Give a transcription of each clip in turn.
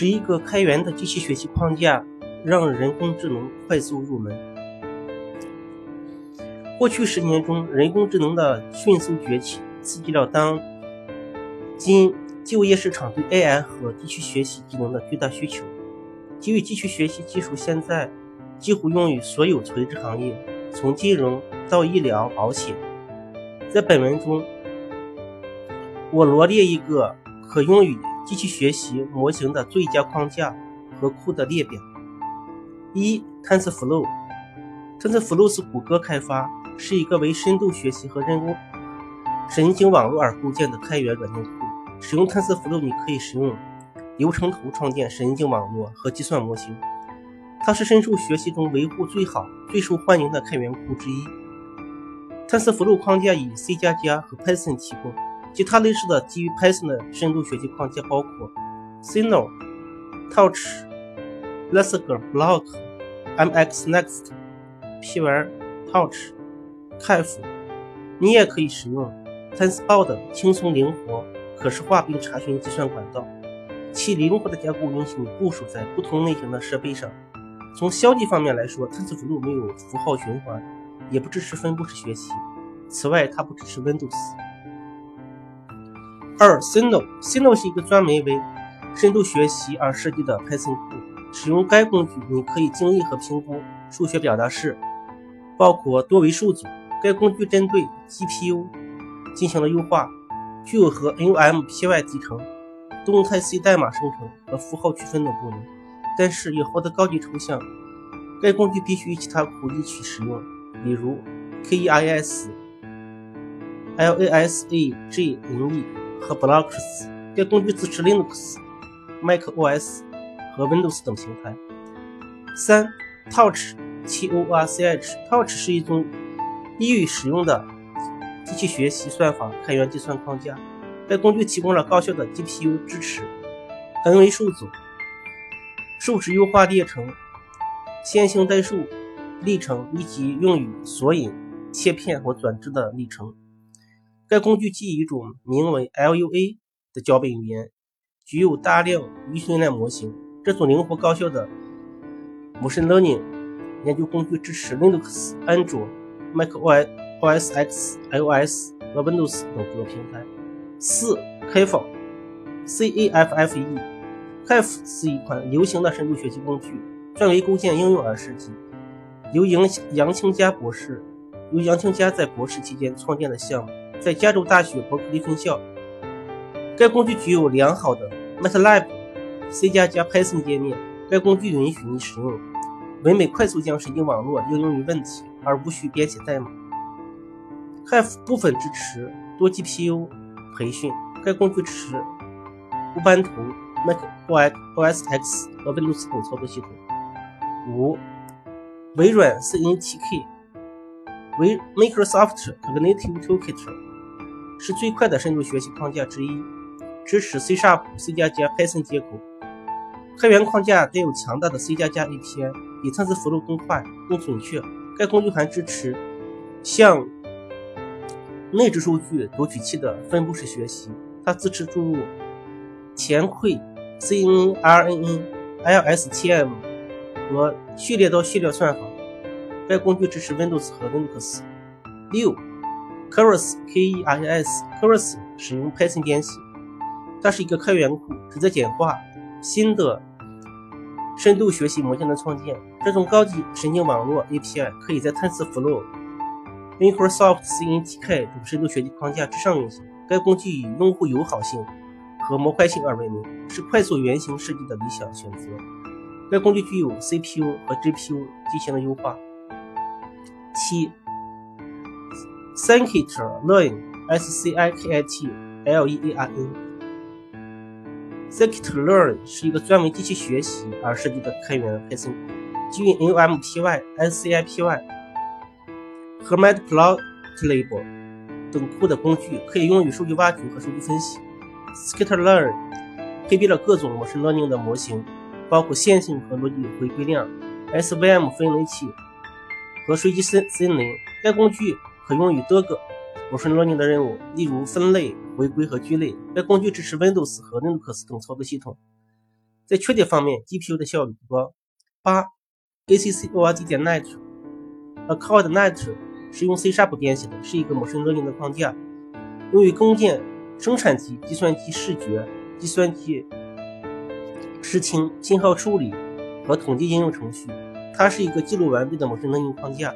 是一个开源的机器学习框架，让人工智能快速入门。过去十年中，人工智能的迅速崛起，刺激了当今就业市场对 AI 和机器学习技能的巨大需求。基于机器学习技术，现在几乎用于所有垂直行业，从金融到医疗保险。在本文中，我罗列一个可用于机器学习模型的最佳框架和库的列表。一、TensorFlow。TensorFlow 是谷歌开发，是一个为深度学习和人工神经网络而构建的开源软件库。使用 TensorFlow，你可以使用流程图创建神经网络和计算模型。它是深度学习中维护最好、最受欢迎的开源库之一。TensorFlow 框架以 C++ 和 Python 提供。其他类似的基于 Python 的深度学习框架包括 Sino、Touch、Lasagre Block、MXNext、PyTorch、Kaf。你也可以使用 TensorBoard 轻松灵活、可视化并查询计算管道，其灵活的架构允许你部署在不同类型的设备上。从消极方面来说，TensorFlow 没有符号循环，也不支持分布式学习。此外，它不支持 Windows。二，Sino，Sino 是一个专门为深度学习而设计的 Python 库。使用该工具，你可以精益和评估数学表达式，包括多维数组。该工具针对 GPU 进行了优化，具有和 NumPy 集成、动态 C 代码生成和符号区分的功能。但是，要获得高级抽象，该工具必须与其他库一起使用，比如 Keras、Lasagne 和 Blocks。该工具支持 Linux、macOS 和 Windows 等平台。三、Touch（T-O-R-C-H） Touch 是一种易于使用的机器学习算法开源计算框架。该工具提供了高效的 GPU 支持、N 维数组。数值优化列程、线性代数历程以及用于索引、切片或转置的历程。该工具基于一种名为 LUA 的脚本语言，具有大量预训练模型。这种灵活高效的 Machine Learning 研究工具支持 Linux、安卓、macOS OSX、iOS 和 Windows 等各个平台。四、Caffe，C-A-F-F-E。Caf 是一款流行的深度学习工具，专为构建应用而设计，由杨杨清佳博士由杨清佳在博士期间创建的项目，在加州大学伯克利分校。该工具具有良好的 MATLAB、C++ 加加 Python 界面。该工具允许你使用唯美快速将神经网络应用于问题，而无需编写代码。Caf 部分支持多 GPU 培训。该工具支持乌班图。macOS X 和 Windows 等操作系统。五、微软 CNTK 为 Microsoft Cognitive Toolkit 是最快的深度学习框架之一，支持 C# Sharp、C++ 加加、Python 接口。开源框架带有强大的 C++ 加加 API，比 TensorFlow 更快、更准确。该工具还支持向内置数据读取器的分布式学习，它支持注入。前馈、CNN、RNN、LSTM 和序列到序列算法。该工具支持 Windows 和 Linux。六，Keras（K-E-R-S） 使用 Python 编写，它是一个开源库，旨在简化新的深度学习模型的创建。这种高级神经网络 API 可以在 TensorFlow、Microsoft CNTK 等深度学习框架之上运行。该工具以用户友好性。和模块性而闻名，是快速原型设计的理想选择。该工具具有 CPU 和 GPU 进行了优化。七，Scikit-learn（S-C-I-K-I-T-L-E-A-R-N）。Scikit-learn 是一个专门机器学习而设计的开源 Python，基于 NumPy、SciPy 和 Matplotlib 等库的工具，可以用于数据挖掘和数据分析。Scikit-learn 配备了各种 machine learning 的模型，包括线性和逻辑回归量、SVM 分类器和随机森森林。该工具可用于多个我是 learning 的任务，例如分类、回归和聚类。该工具支持 Windows 和 Linux 等操作系统。在缺点方面，GPU 的效率不高。八，ACCORD 点 net，AccorNet 是用 C# 编写的，是一个 machine learning 的框架，用于构建生产级计算机视觉、计算机视听、信号处理和统计应用程序。它是一个记录完备的 machine learning 框架，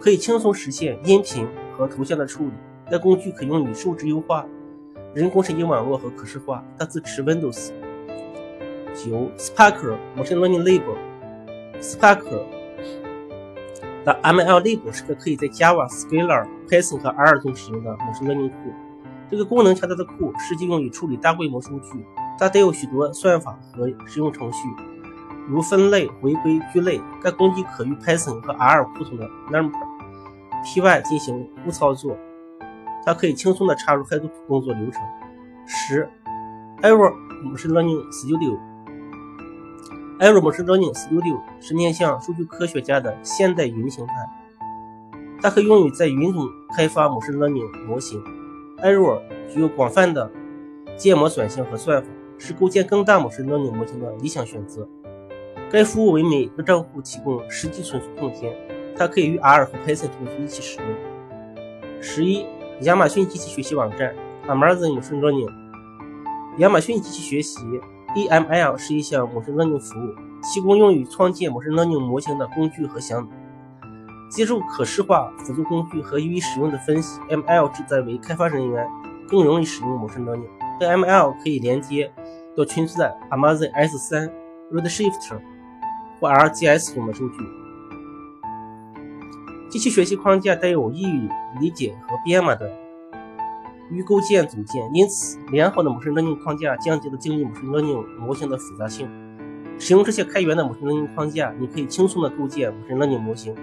可以轻松实现音频和图像的处理。该工具可用于数值优化、人工神经网络和可视化。它支持 Windows。九，Spark Machine Learning Label。Spark 的 ML Label 是个可以在 Java、Scala、Python 和 R 中使用的 machine learning 库。这个功能强大的库实际用于处理大规模数据。它带有许多算法和实用程序，如分类、回归、聚类。该工具可与 Python 和 R 库中的 Number NumPy 进行无操作。它可以轻松地插入 Hadoop 工作流程。十，Azure Machine Learning Studio。Azure Machine Learning Studio 是面向数据科学家的现代云形态，它可以用于在云中开发 Machine Learning 模型。Azure 具有广泛的建模选项和算法，是构建更大 Machine Learning 模型的理想选择。该服务为每个账户提供实际存储空间，它可以与 R 和 Python 程序一起使用。十一。亚马逊机器学习网站 Amazon Machine Learning，亚马逊机器学习 AML 是一项 Machine Learning 服务，提供用于创建 Machine Learning 模型的工具和项目。借助可视化辅助工具和易于使用的分析，ML 旨在为开发人员更容易使用 Machine Learning。该 ML 可以连接到存储在 Amazon S3、Redshift 或 RGS 中的数据。机器学习框架带有易于理解和编码的预构建组件，因此良好的模式 learning 框架降低了定义模式 learning 模型的复杂性。使用这些开源的模式 learning 框架，你可以轻松地构建模型 learning 模型，